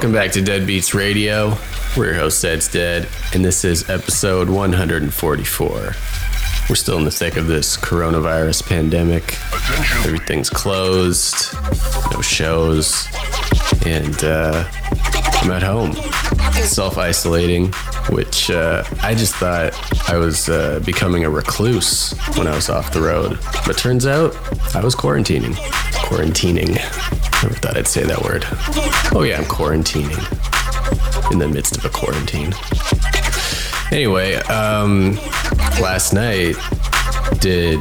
Welcome back to Dead Beats Radio. We're your host, Zeds Dead, and this is episode 144. We're still in the thick of this coronavirus pandemic. Everything's closed, no shows, and uh, I'm at home, self isolating, which uh, I just thought I was uh, becoming a recluse when I was off the road. But turns out I was quarantining. Quarantining. Never thought I'd say that word. Oh, yeah, I'm quarantining in the midst of a quarantine. Anyway, um, last night did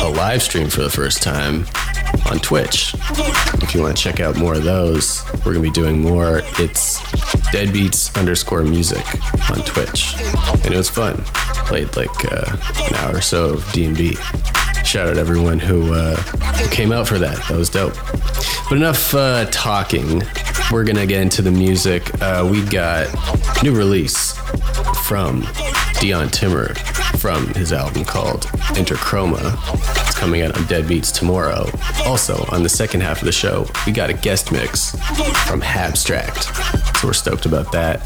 a live stream for the first time on Twitch. If you want to check out more of those, we're gonna be doing more. It's deadbeats underscore music on Twitch, and it was fun. Played like uh, an hour or so of D and D. Shout out to everyone who, uh, came out for that. That was dope. But enough uh, talking. We're gonna get into the music. Uh, we got new release from Dion Timmer from his album called Enter Chroma. It's coming out on Dead Beats tomorrow. Also, on the second half of the show, we got a guest mix from Habstrakt. So we're stoked about that.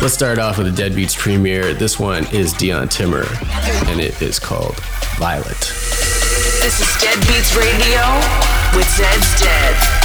Let's start off with a Dead Beats premiere. This one is Dion Timmer, and it is called Violet. This is Dead Beats Radio with Zeds Dead.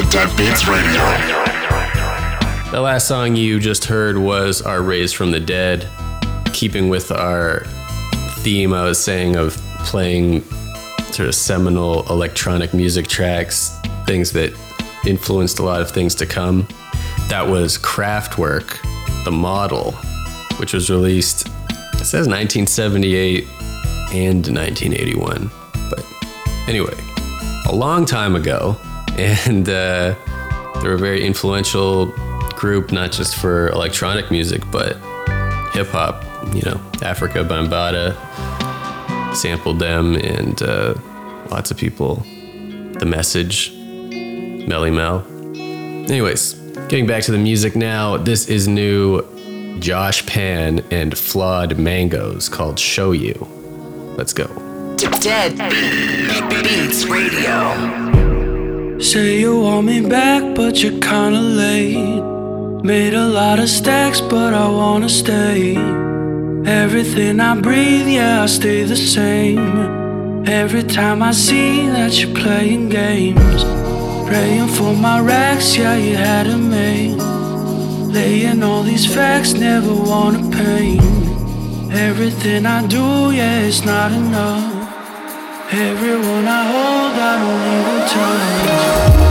Radio. The last song you just heard was our Raised from the Dead, keeping with our theme I was saying of playing sort of seminal electronic music tracks, things that influenced a lot of things to come. That was Kraftwerk, the model, which was released, it says 1978 and 1981. But anyway, a long time ago, and uh, they're a very influential group, not just for electronic music, but hip hop. You know, Afrika Bambaataa sampled them, and uh, lots of people. The Message, Melle Mel. Anyways, getting back to the music now, this is new Josh Pan and Flawed Mangoes called Show You. Let's go. Dead Beats Radio. Say you want me back, but you're kinda late. Made a lot of stacks, but I wanna stay. Everything I breathe, yeah, I stay the same. Every time I see that you're playing games, praying for my racks, yeah, you had a made. Laying all these facts, never wanna pain. Everything I do, yeah, it's not enough. Everyone I hold, I don't even touch.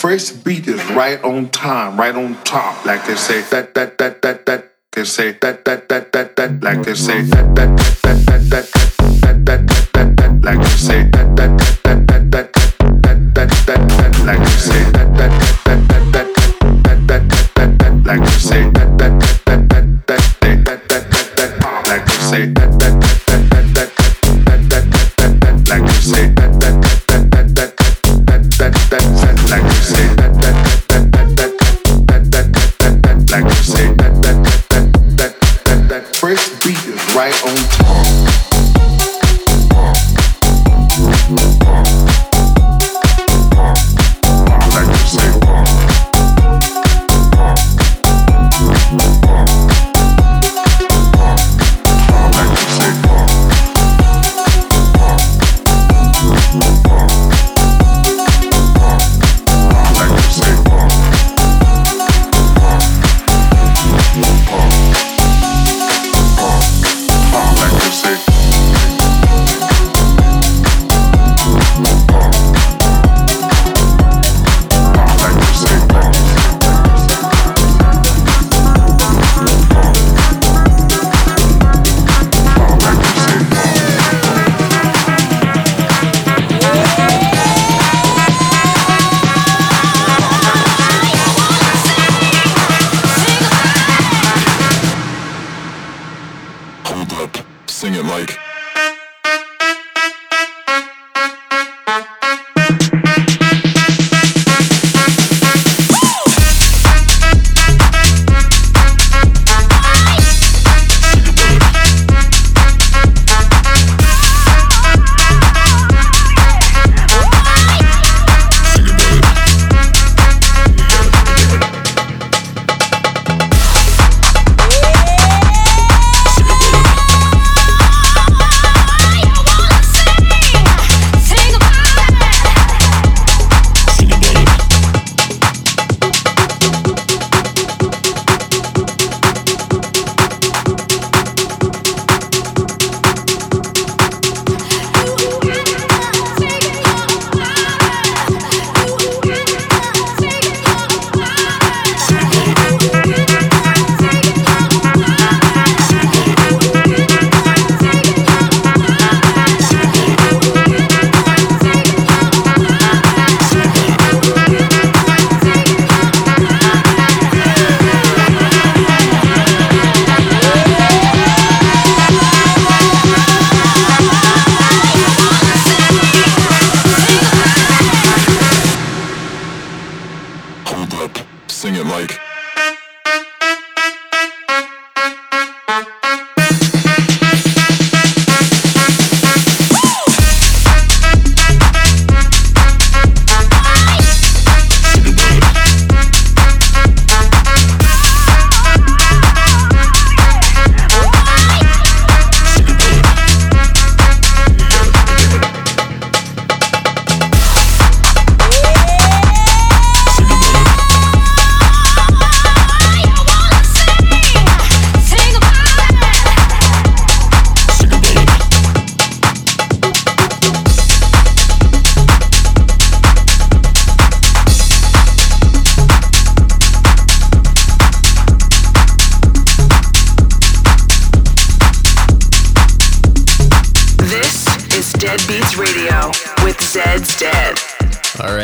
First beat is right on time, right on top, like they say. That that that that that they say. That that that that that like they say. That that that that that that that that that like they say. That that that that that that that that that like they say. That that that that that that that that that like they say. That that that that that that that that like they say. That that that that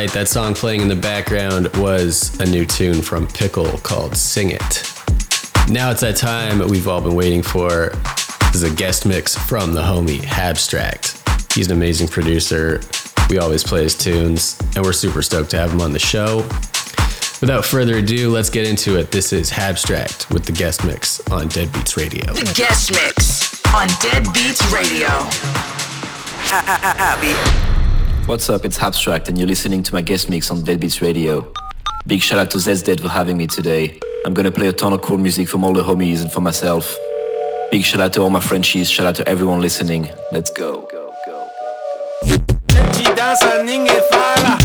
right, that song playing in the background was a new tune from Pickle called Sing It. Now it's that time we've all been waiting for. This is a guest mix from the homie Habstrakt. He's an amazing producer. We always play his tunes, and we're super stoked to have him on the show. Without further ado, let's get into it. This is Habstrakt with the guest mix on Deadbeats Radio. The guest mix on Dead Radio. Happy. What's up? It's Habstrakt, and you're listening to my guest mix on Dead Beats Radio. Big shout out to Dead for having me today. I'm gonna play a ton of cool music from all the homies and for myself. Big shout out to all my Frenchies, shout out to everyone listening. Let's go. Gente dança, ninguém fala.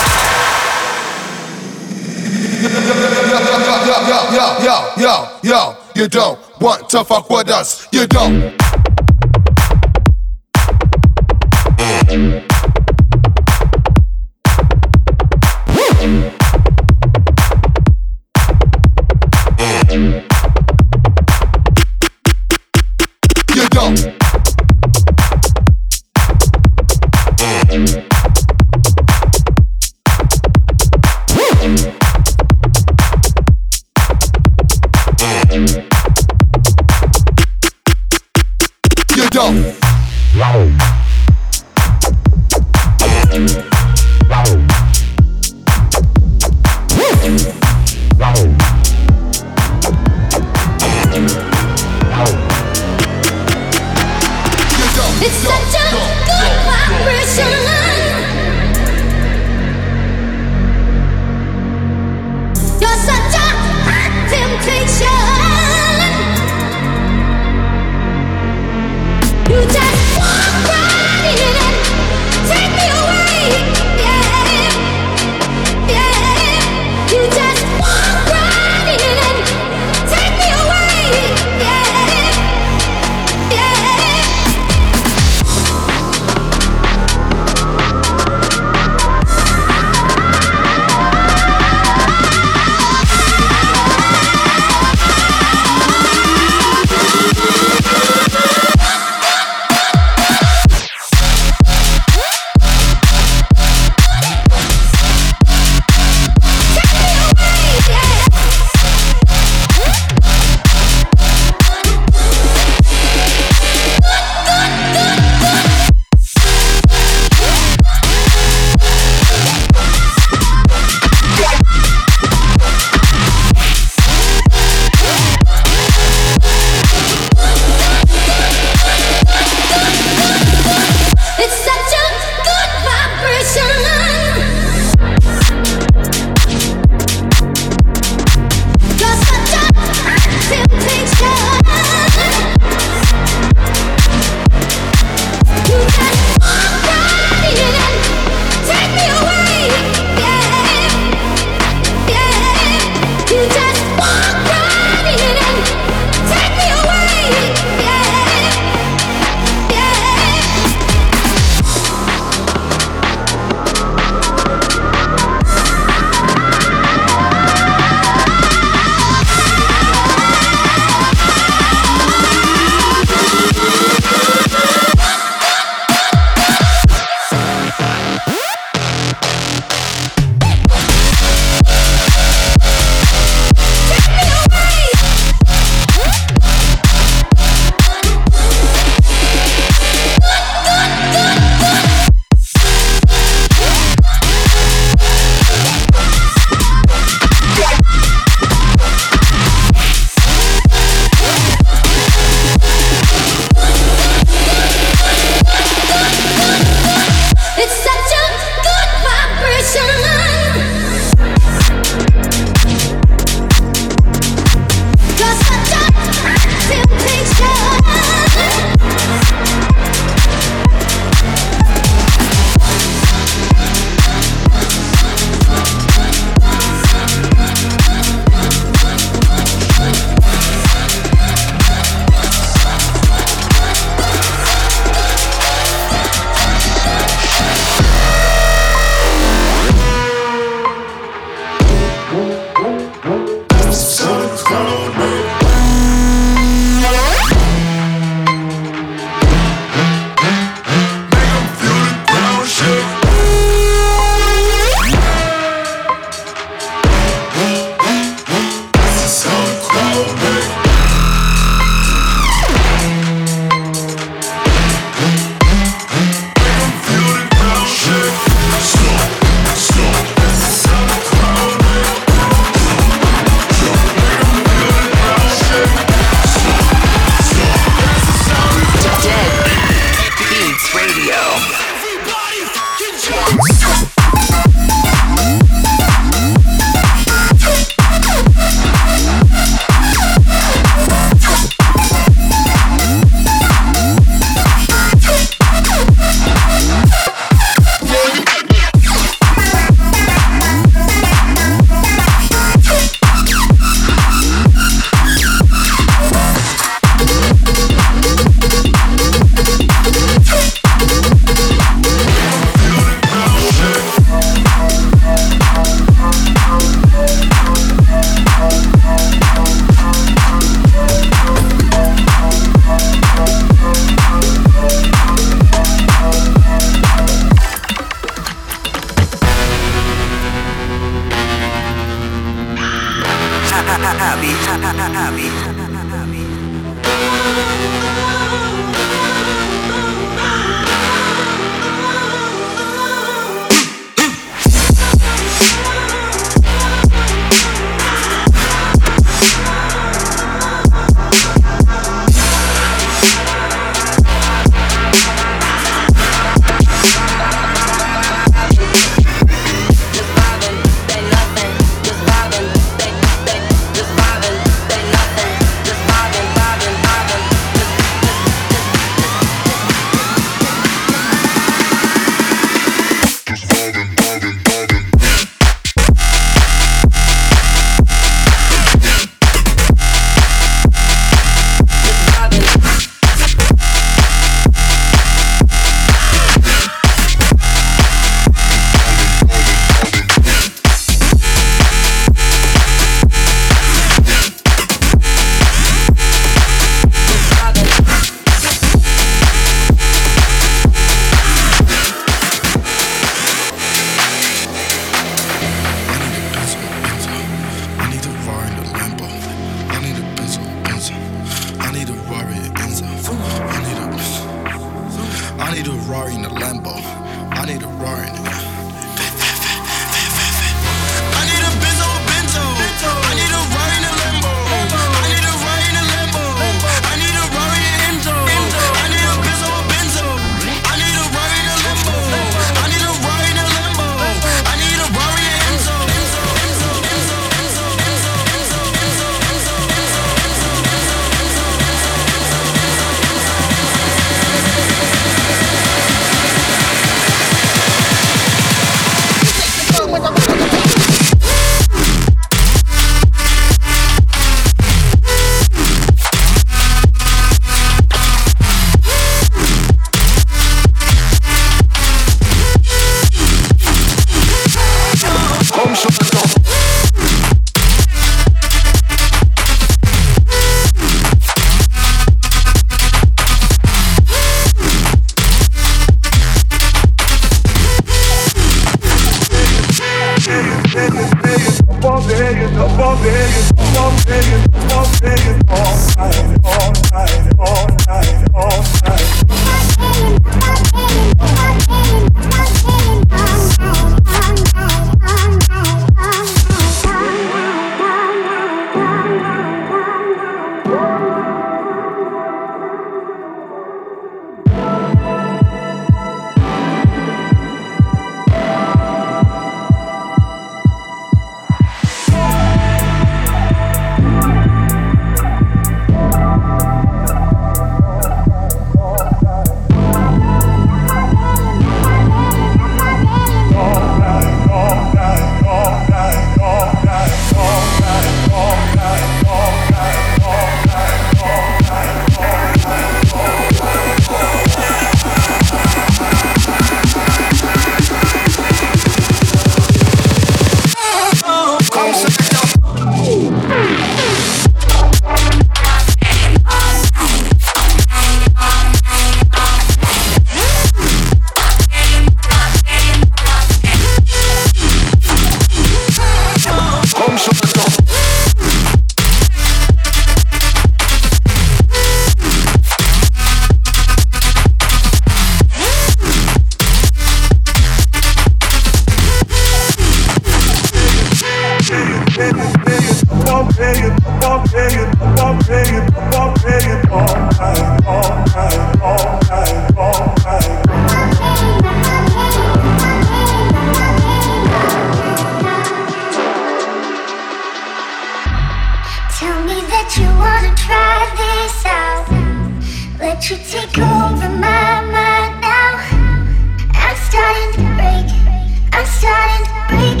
starting to break,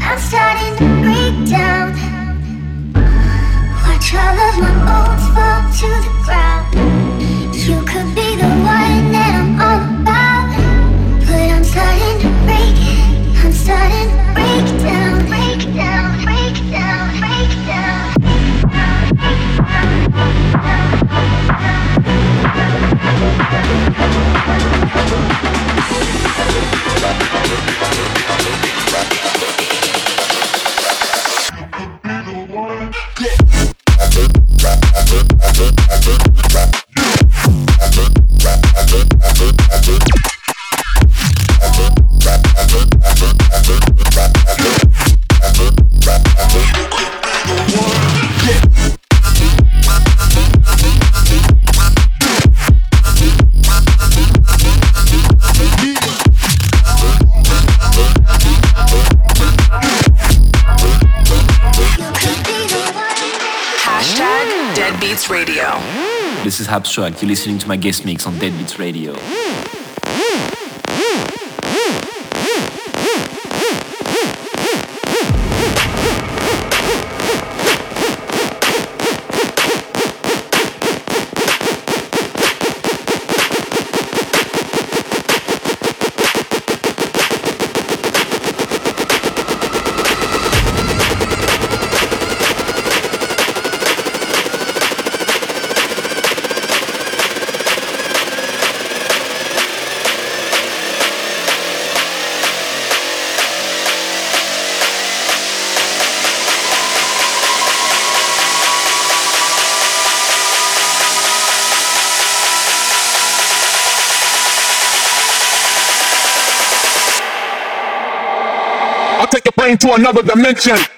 I'm starting to break down. Watch all of my old fall to the ground. You could be. You're listening to my guest mix on Deadbeats Radio. Into to another dimension.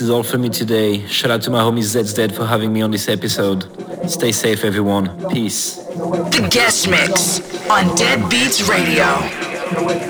This is all for me today. Shout out to my homie Zeds Dead for having me on this episode. Stay safe, everyone. Peace. The guest mix on Deadbeats Radio.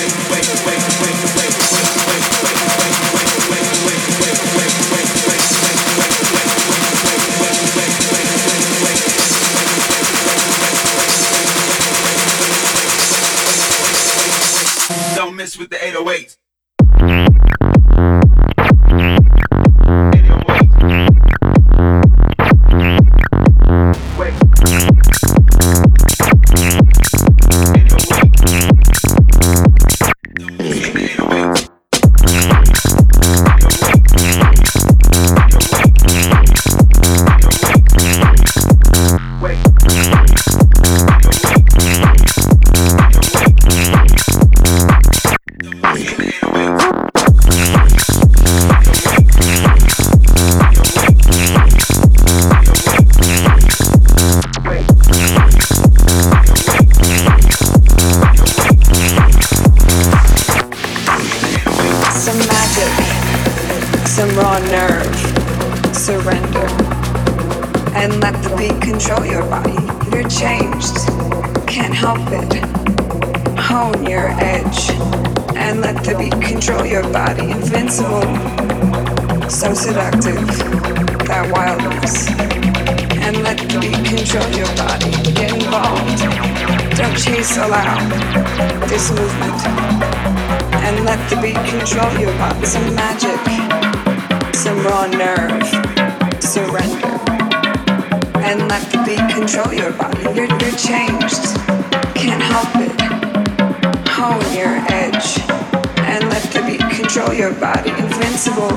your body. Invincible,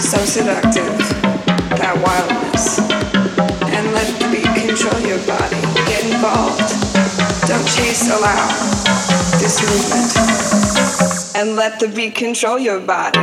so seductive, that wildness, and let the beat control your body. Get involved, don't chase, allow this movement and let the beat control your body.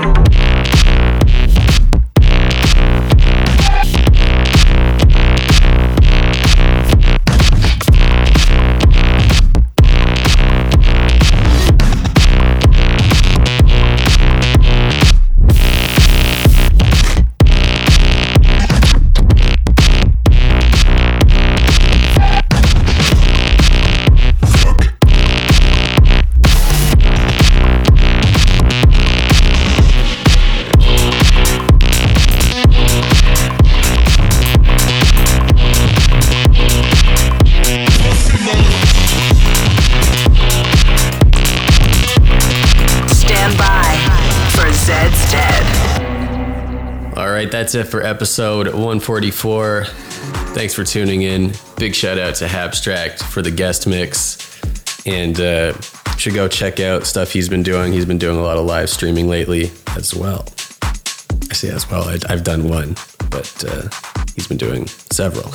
That's it for episode 144. Thanks for tuning in. Big shout out to Habstrakt for the guest mix. And uh, should go check out stuff he's been doing. He's been doing a lot of live streaming lately as well. I say as well, I, I've done one, but uh, he's been doing several.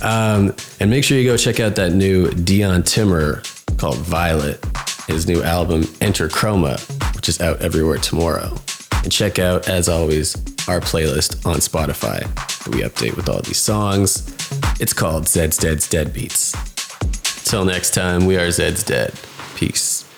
um, and make sure you go check out that new Dion Timmer called Violet, his new album Enter Chroma, which is out everywhere tomorrow. And check out, as always, our playlist on Spotify that we update with all these songs. It's called Zeds Dead's Dead Beats. Till next time, we are Zeds Dead. Peace.